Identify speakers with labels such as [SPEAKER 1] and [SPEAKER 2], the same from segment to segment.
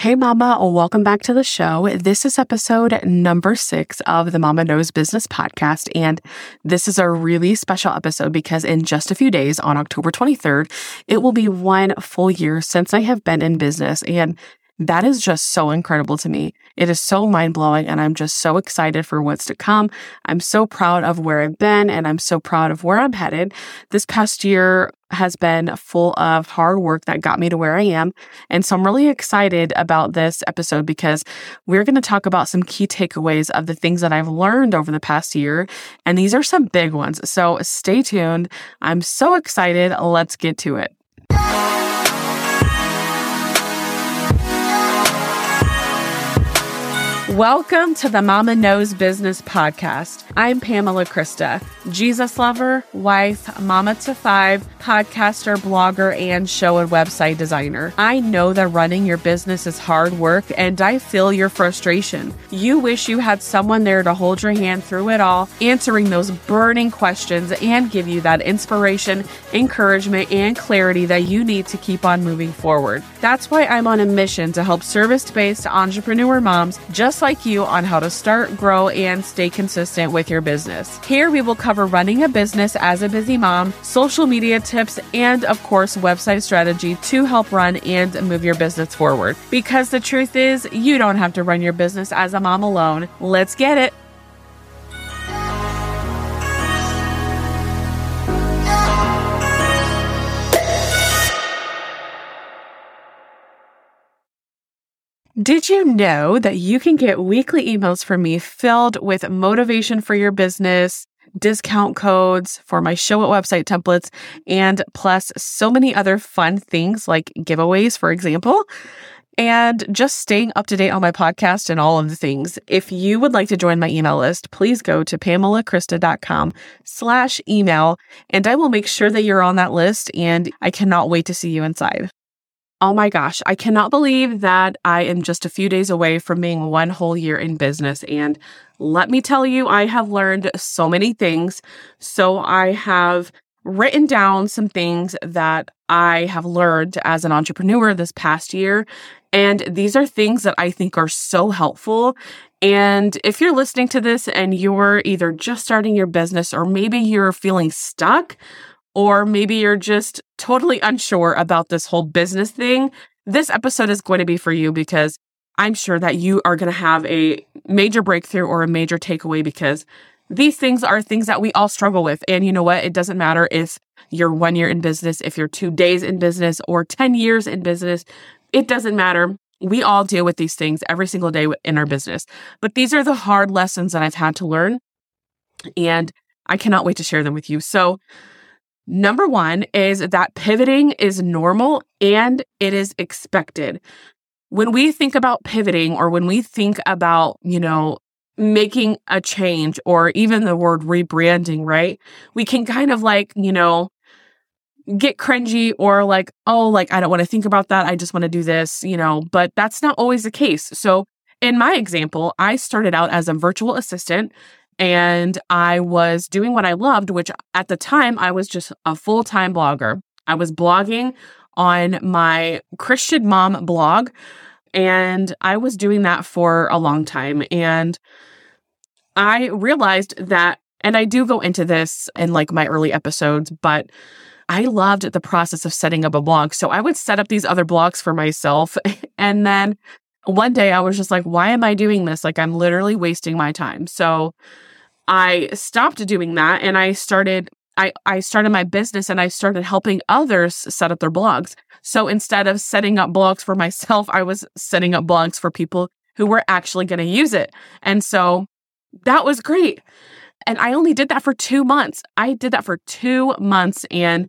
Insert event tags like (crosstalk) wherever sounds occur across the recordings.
[SPEAKER 1] Hey, Mama, welcome back to the show. This is episode number six of the Mama Knows Business podcast. And this is a really special episode because in just a few days, on October 23rd, it will be one full year since I have been in business. And that is just so incredible to me. It is so mind blowing, and I'm just so excited for what's to come. I'm so proud of where I've been, and I'm so proud of where I'm headed. This past year has been full of hard work that got me to where I am. And so I'm really excited about this episode because we're going to talk about some key takeaways of the things that I've learned over the past year. And these are some big ones. So stay tuned. I'm so excited. Let's get to it. Welcome to the Mama Knows Business Podcast. I'm Pamela Krista, Jesus lover, wife, mama to five, podcaster, blogger, and show and website designer. I know that running your business is hard work and I feel your frustration. You wish you had someone there to hold your hand through it all, answering those burning questions and give you that inspiration, encouragement, and clarity that you need to keep on moving forward. That's why I'm on a mission to help service based entrepreneur moms just like you on how to start, grow, and stay consistent with your business. Here we will cover running a business as a busy mom, social media tips, and of course, website strategy to help run and move your business forward. Because the truth is, you don't have to run your business as a mom alone. Let's get it. Did you know that you can get weekly emails from me filled with motivation for your business, discount codes for my Showit website templates, and plus so many other fun things like giveaways, for example? And just staying up to date on my podcast and all of the things. If you would like to join my email list, please go to pamelakrista.com slash email and I will make sure that you're on that list and I cannot wait to see you inside. Oh my gosh, I cannot believe that I am just a few days away from being one whole year in business. And let me tell you, I have learned so many things. So I have written down some things that I have learned as an entrepreneur this past year. And these are things that I think are so helpful. And if you're listening to this and you're either just starting your business or maybe you're feeling stuck, or maybe you're just totally unsure about this whole business thing, this episode is going to be for you because I'm sure that you are going to have a major breakthrough or a major takeaway because these things are things that we all struggle with. And you know what? It doesn't matter if you're one year in business, if you're two days in business, or 10 years in business. It doesn't matter. We all deal with these things every single day in our business. But these are the hard lessons that I've had to learn. And I cannot wait to share them with you. So, Number one is that pivoting is normal and it is expected. When we think about pivoting or when we think about, you know, making a change or even the word rebranding, right? We can kind of like, you know, get cringy or like, oh, like, I don't want to think about that. I just want to do this, you know, but that's not always the case. So, in my example, I started out as a virtual assistant and I was doing what I loved, which at the time I was just a full time blogger. I was blogging on my Christian mom blog, and I was doing that for a long time. And I realized that, and I do go into this in like my early episodes, but I loved the process of setting up a blog. So I would set up these other blogs for myself. (laughs) And then one day I was just like, why am I doing this? Like, I'm literally wasting my time. So I stopped doing that and I started I, I started my business and I started helping others set up their blogs. So instead of setting up blogs for myself, I was setting up blogs for people who were actually going to use it. And so that was great. And I only did that for two months. I did that for two months. And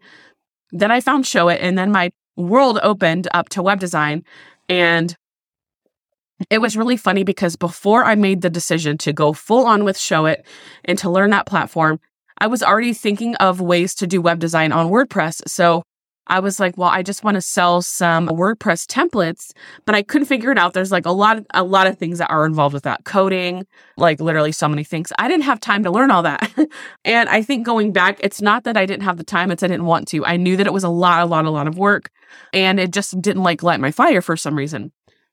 [SPEAKER 1] then I found Showit. And then my world opened up to web design. And it was really funny because before I made the decision to go full on with Showit and to learn that platform, I was already thinking of ways to do web design on WordPress. So I was like, well, I just want to sell some WordPress templates, but I couldn't figure it out. There's like a lot of, a lot of things that are involved with that. Coding, like literally so many things. I didn't have time to learn all that. (laughs) and I think going back, it's not that I didn't have the time, it's I didn't want to. I knew that it was a lot, a lot, a lot of work and it just didn't like light my fire for some reason.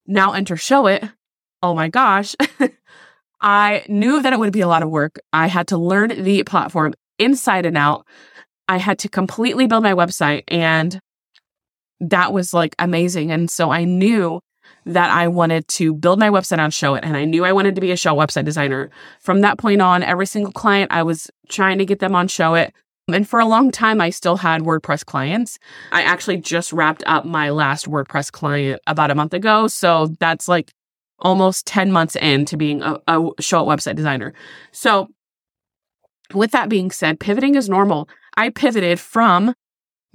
[SPEAKER 1] Now enter Showit. Oh my gosh. (laughs) I knew that it would be a lot of work. I had to learn the platform inside and out. I had to completely build my website and that was like amazing. And so I knew that I wanted to build my website on Showit and I knew I wanted to be a show website designer. From that point on, every single client I was trying to get them on Showit. And for a long time, I still had WordPress clients. I actually just wrapped up my last WordPress client about a month ago. So that's like almost 10 months into being a, a Showit website designer. So, with that being said, pivoting is normal. I pivoted from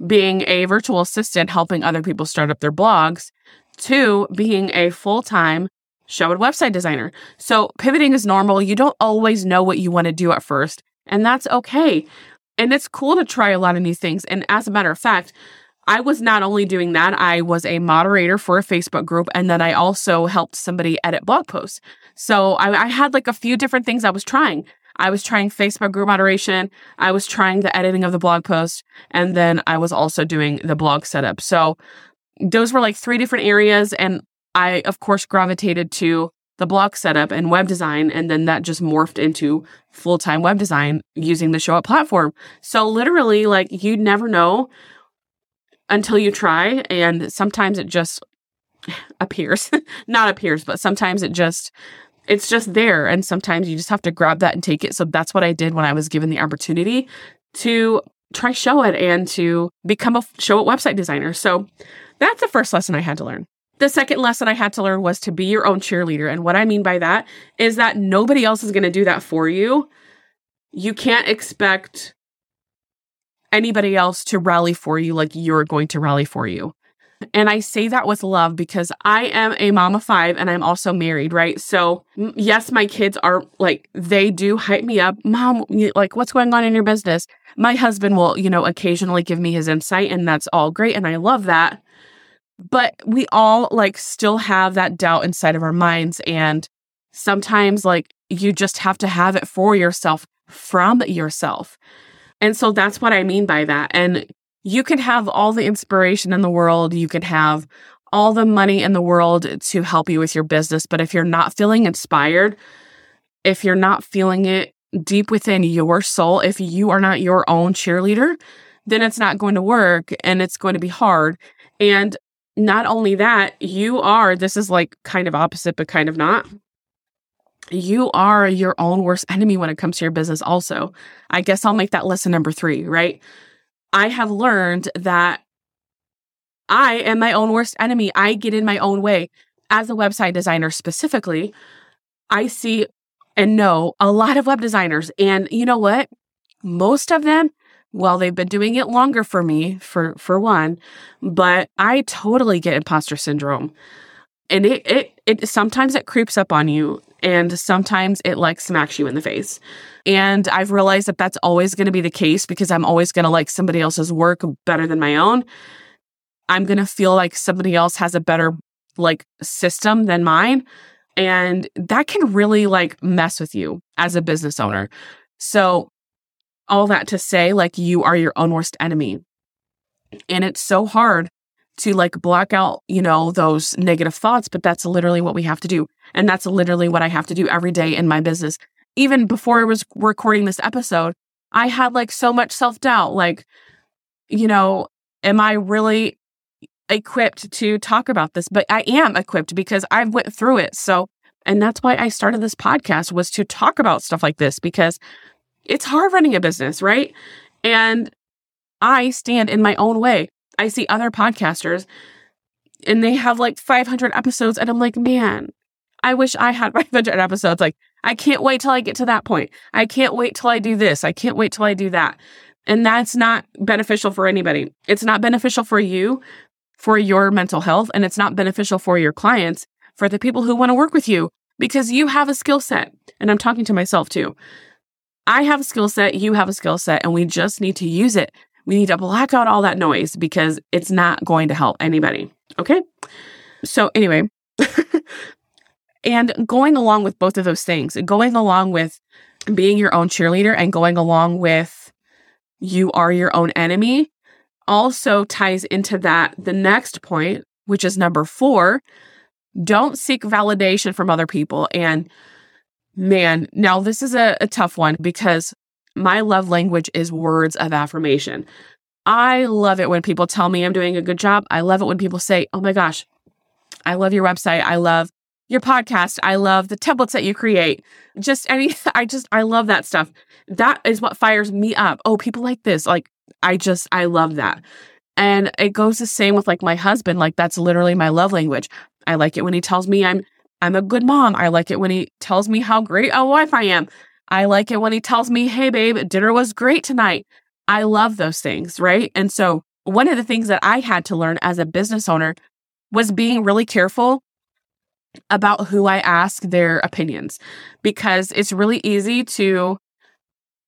[SPEAKER 1] being a virtual assistant helping other people start up their blogs to being a full time Showit website designer. So, pivoting is normal. You don't always know what you want to do at first, and that's okay. And it's cool to try a lot of new things. And as a matter of fact, I was not only doing that, I was a moderator for a Facebook group, and then I also helped somebody edit blog posts. So I, I, had like a few different things I was trying. I was trying Facebook group moderation, I was trying the editing of the blog post, and then I was also doing the blog setup. So those were like three different areas. And I, of course, gravitated to the blog setup and web design. And then that just morphed into full time web design using the Showit platform. So literally, like, you never know until you try. And sometimes it just (laughs) appears, (laughs) not appears, but sometimes it just, it's just there. And sometimes you just have to grab that and take it. So that's what I did when I was given the opportunity to try Showit and to become a Showit website designer. So that's the first lesson I had to learn. The second lesson I had to learn was to be your own cheerleader. And what I mean by that is that nobody else is going to do that for you. You can't expect anybody else to rally for you like you're going to rally for you. And I say that with love because I am a mom of five and I'm also married, right? So, yes, my kids are like, they do hype me up. Mom, like, what's going on in your business? My husband will, you know, occasionally give me his insight, and that's all great. And I love that. But we all like still have that doubt inside of our minds. And sometimes, like, you just have to have it for yourself from yourself. And so that's what I mean by that. And you can have all the inspiration in the world, you can have all the money in the world to help you with your business. But if you're not feeling inspired, if you're not feeling it deep within your soul, if you are not your own cheerleader, then it's not going to work and it's going to be hard. And not only that, you are, this is like kind of opposite, but kind of not. You are your own worst enemy when it comes to your business, also. I guess I'll make that lesson number three, right? I have learned that I am my own worst enemy. I get in my own way. As a website designer specifically, I see and know a lot of web designers. And you know what? Most of them well, they've been doing it longer for me, for for one, but I totally get imposter syndrome. And it it it sometimes it creeps up on you and sometimes it like smacks you in the face. And I've realized that that's always going to be the case because I'm always going to like somebody else's work better than my own. I'm going to feel like somebody else has a better like system than mine. And that can really like mess with you as a business owner. So all that to say, like, you are your own worst enemy. And it's so hard to like block out, you know, those negative thoughts, but that's literally what we have to do. And that's literally what I have to do every day in my business. Even before I was recording this episode, I had like so much self doubt. Like, you know, am I really equipped to talk about this? But I am equipped because I've went through it. So, and that's why I started this podcast was to talk about stuff like this because it's hard running a business, right? And I stand in my own way. I see other podcasters and they have like 500 episodes, and I'm like, man, I wish I had (laughs) 500 episodes. Like, I can't wait till I get to that point. I can't wait till I do this. I can't wait till I do that. And that's not beneficial for anybody. It's not beneficial for you, for your mental health, and it's not beneficial for your clients, for the people who want to work with you, because you have a skill set. And I'm talking to myself too. I have a skill set, you have a skill set, and we just need to use it. We need to black out all that noise because it's not going to help anybody. Okay. So, anyway, (laughs) and going along with both of those things, going along with being your own cheerleader and going along with you are your own enemy also ties into that the next point, which is number four, don't seek validation from other people. And man, now this is a, a tough one because my love language is words of affirmation. I love it when people tell me I'm doing a good job. I love it when people say, Oh my gosh, I love your website. I love your podcast. I love the templates that you create. Just any, (laughs) I just, I love that stuff. That is what fires me up. Oh, people like this. Like, I just, I love that. And it goes the same with like my husband. Like, that's literally my love language. I like it when he tells me I'm, I'm a good mom. I like it when he tells me how great a wife I am. I like it when he tells me, hey, babe, dinner was great tonight. I love those things. Right. And so, one of the things that I had to learn as a business owner was being really careful about who I ask their opinions because it's really easy to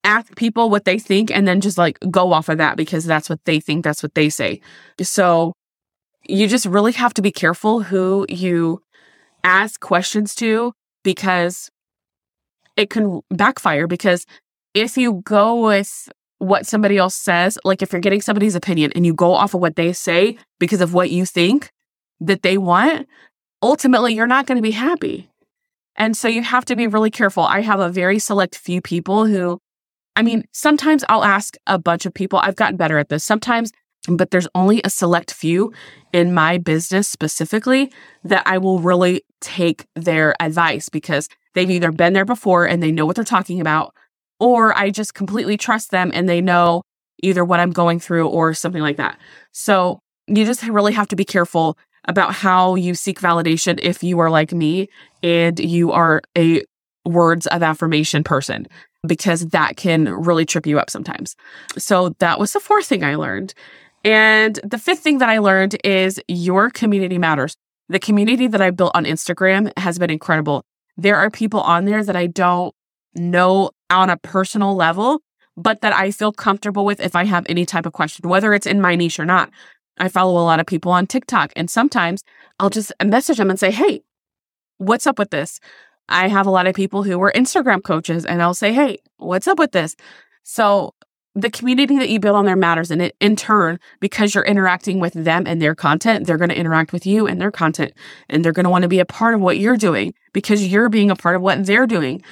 [SPEAKER 1] ask people what they think and then just like go off of that because that's what they think, that's what they say. So you just really have to be careful who you ask questions to because it can backfire because if you go with what somebody else says, like if you're getting somebody's opinion and you go off of what they say because of what you think that they want, ultimately you're not going to be happy. And so you have to be really careful. I have a very select few people who, I mean, sometimes I'll ask a bunch of people. I've gotten better at this sometimes, but there's only a select few in my business specifically that I will really take their advice because they've either been there before and they know what they're talking about, or I just completely trust them and they know either what I'm going through or something like that. So you just really have to be careful about how you seek validation if you are like me and you are a words of affirmation person because that can really trip you up sometimes. So that was the fourth thing I learned. And the fifth thing that I learned is your community matters. The community that I built on Instagram has been incredible. There are people on there that I don't know on a personal level, but that I feel comfortable with if I have any type of question, whether it's in my niche or not. I follow a lot of people on TikTok, and sometimes I'll just message them and say, Hey, what's up with this? I have a lot of people who are Instagram coaches, and I'll say, Hey, what's up with this? So the community that you build on there matters. And it, in turn, because you're interacting with them and their content, they're going to interact with you and their content. And they're going to want to be a part of what you're doing because you're being a part of what they're doing.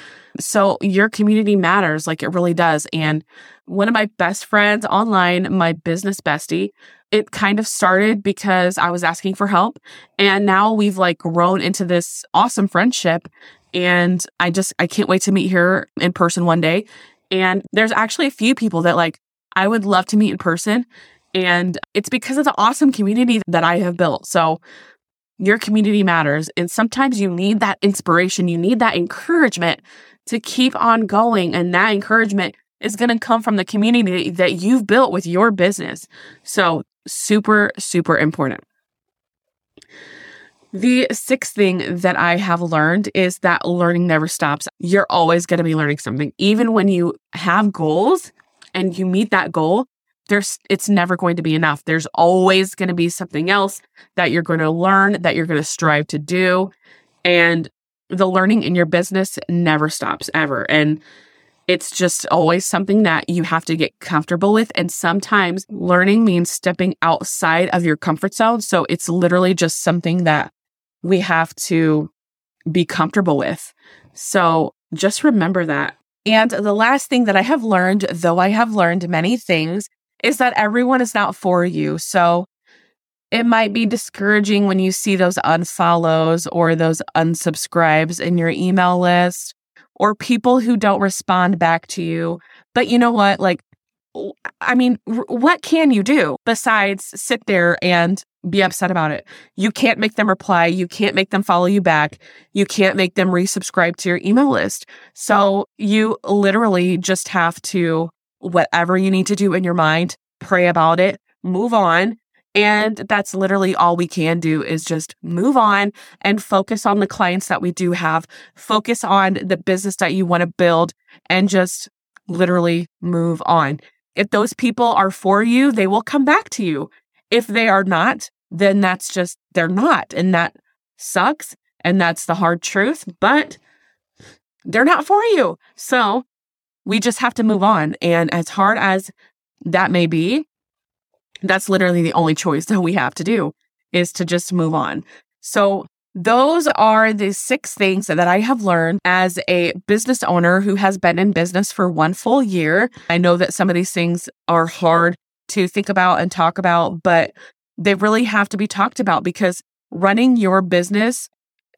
[SPEAKER 1] So your community matters like it really does. And one of my best friends online, my business bestie, it kind of started because I was asking for help. And now we've like grown into this awesome friendship. And I just, I can't wait to meet her in person one day. And there's actually a few people that like I would love to meet in person. And it's because of the awesome community that I have built. So your community matters. And sometimes you need that inspiration, you need that encouragement to keep on going. And that encouragement is going to come from the community that you've built with your business. So super, super important. The sixth thing that I have learned is that learning never stops. You're always going to be learning something. Even when you have goals and you meet that goal, there's it's never going to be enough. There's always going to be something else that you're going to learn, that you're going to strive to do. And the learning in your business never stops ever. And it's just always something that you have to get comfortable with. And sometimes learning means stepping outside of your comfort zone. So it's literally just something that we have to be comfortable with. So just remember that. And the last thing that I have learned, though I have learned many things, is that everyone is not for you. So it might be discouraging when you see those unfollows or those unsubscribes in your email list or people who don't respond back to you. But you know what? Like, I mean, what can you do besides sit there and be upset about it? You can't make them reply. You can't make them follow you back. You can't make them resubscribe to your email list. So you literally just have to, whatever you need to do in your mind, pray about it, move on, and that's literally all we can do is just move on and focus on the clients that we do have, focus on the business that you want to build, and just literally move on. If those people are for you, they will come back to you. If they are not, then that's just, they're not. And that sucks. And that's the hard truth, but they're not for you. So we just have to move on. And as hard as that may be, that's literally the only choice (laughs) that we have to do is to just move on. So those are the six things that I have learned as a business owner who has been in business for one full year. I know that some of these things are hard to think about and talk about, but they really have to be talked about because running your business,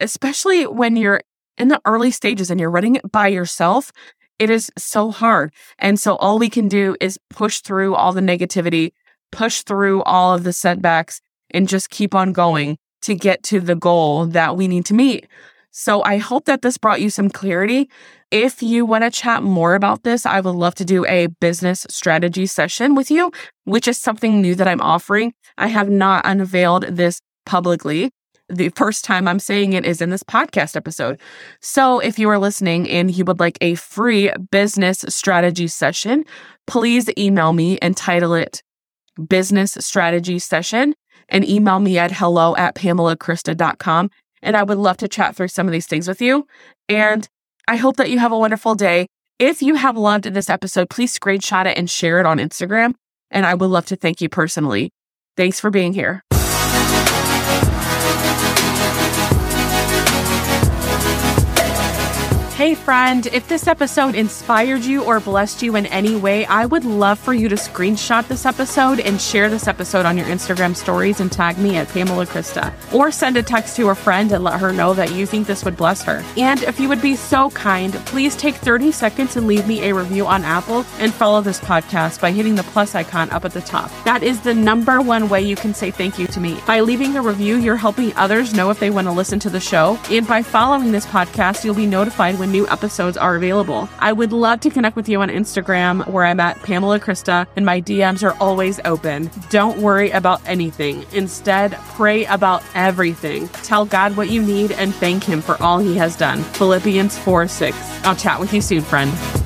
[SPEAKER 1] especially when you're in the early stages and you're running it by yourself, it is so hard. And so all we can do is push through all the negativity, push through all of the setbacks, and just keep on going to get to the goal that we need to meet. So I hope that this brought you some clarity. If you want to chat more about this, I would love to do a business strategy session with you, which is something new that I'm offering. I have not unveiled this publicly. The first time I'm saying it is in this podcast episode. So if you are listening and you would like a free business strategy session, please email me and title it business strategy session and email me at hello at pamelakrista.com. And I would love to chat through some of these things with you. And I hope that you have a wonderful day. If you have loved this episode, please screenshot it and share it on Instagram. And I would love to thank you personally. Thanks for being here. Hey, friend, if this episode inspired you or blessed you in any way, I would love for you to screenshot this episode and share this episode on your Instagram stories and tag me at Pamela Krista. Or send a text to a friend and let her know that you think this would bless her. And if you would be so kind, please take 30 seconds and leave me a review on Apple and follow this podcast by hitting the plus icon up at the top. That is the number one way you can say thank you to me. By leaving a review, you're helping others know if they want to listen to the show. And by following this podcast, you'll be notified when when new episodes are available. I would love to connect with you on Instagram where I'm at Pamela Krista and my DMs are always open. Don't worry about anything. Instead, pray about everything. Tell God what you need and thank Him for all He has done. Philippians 4 6. I'll chat with you soon, friend.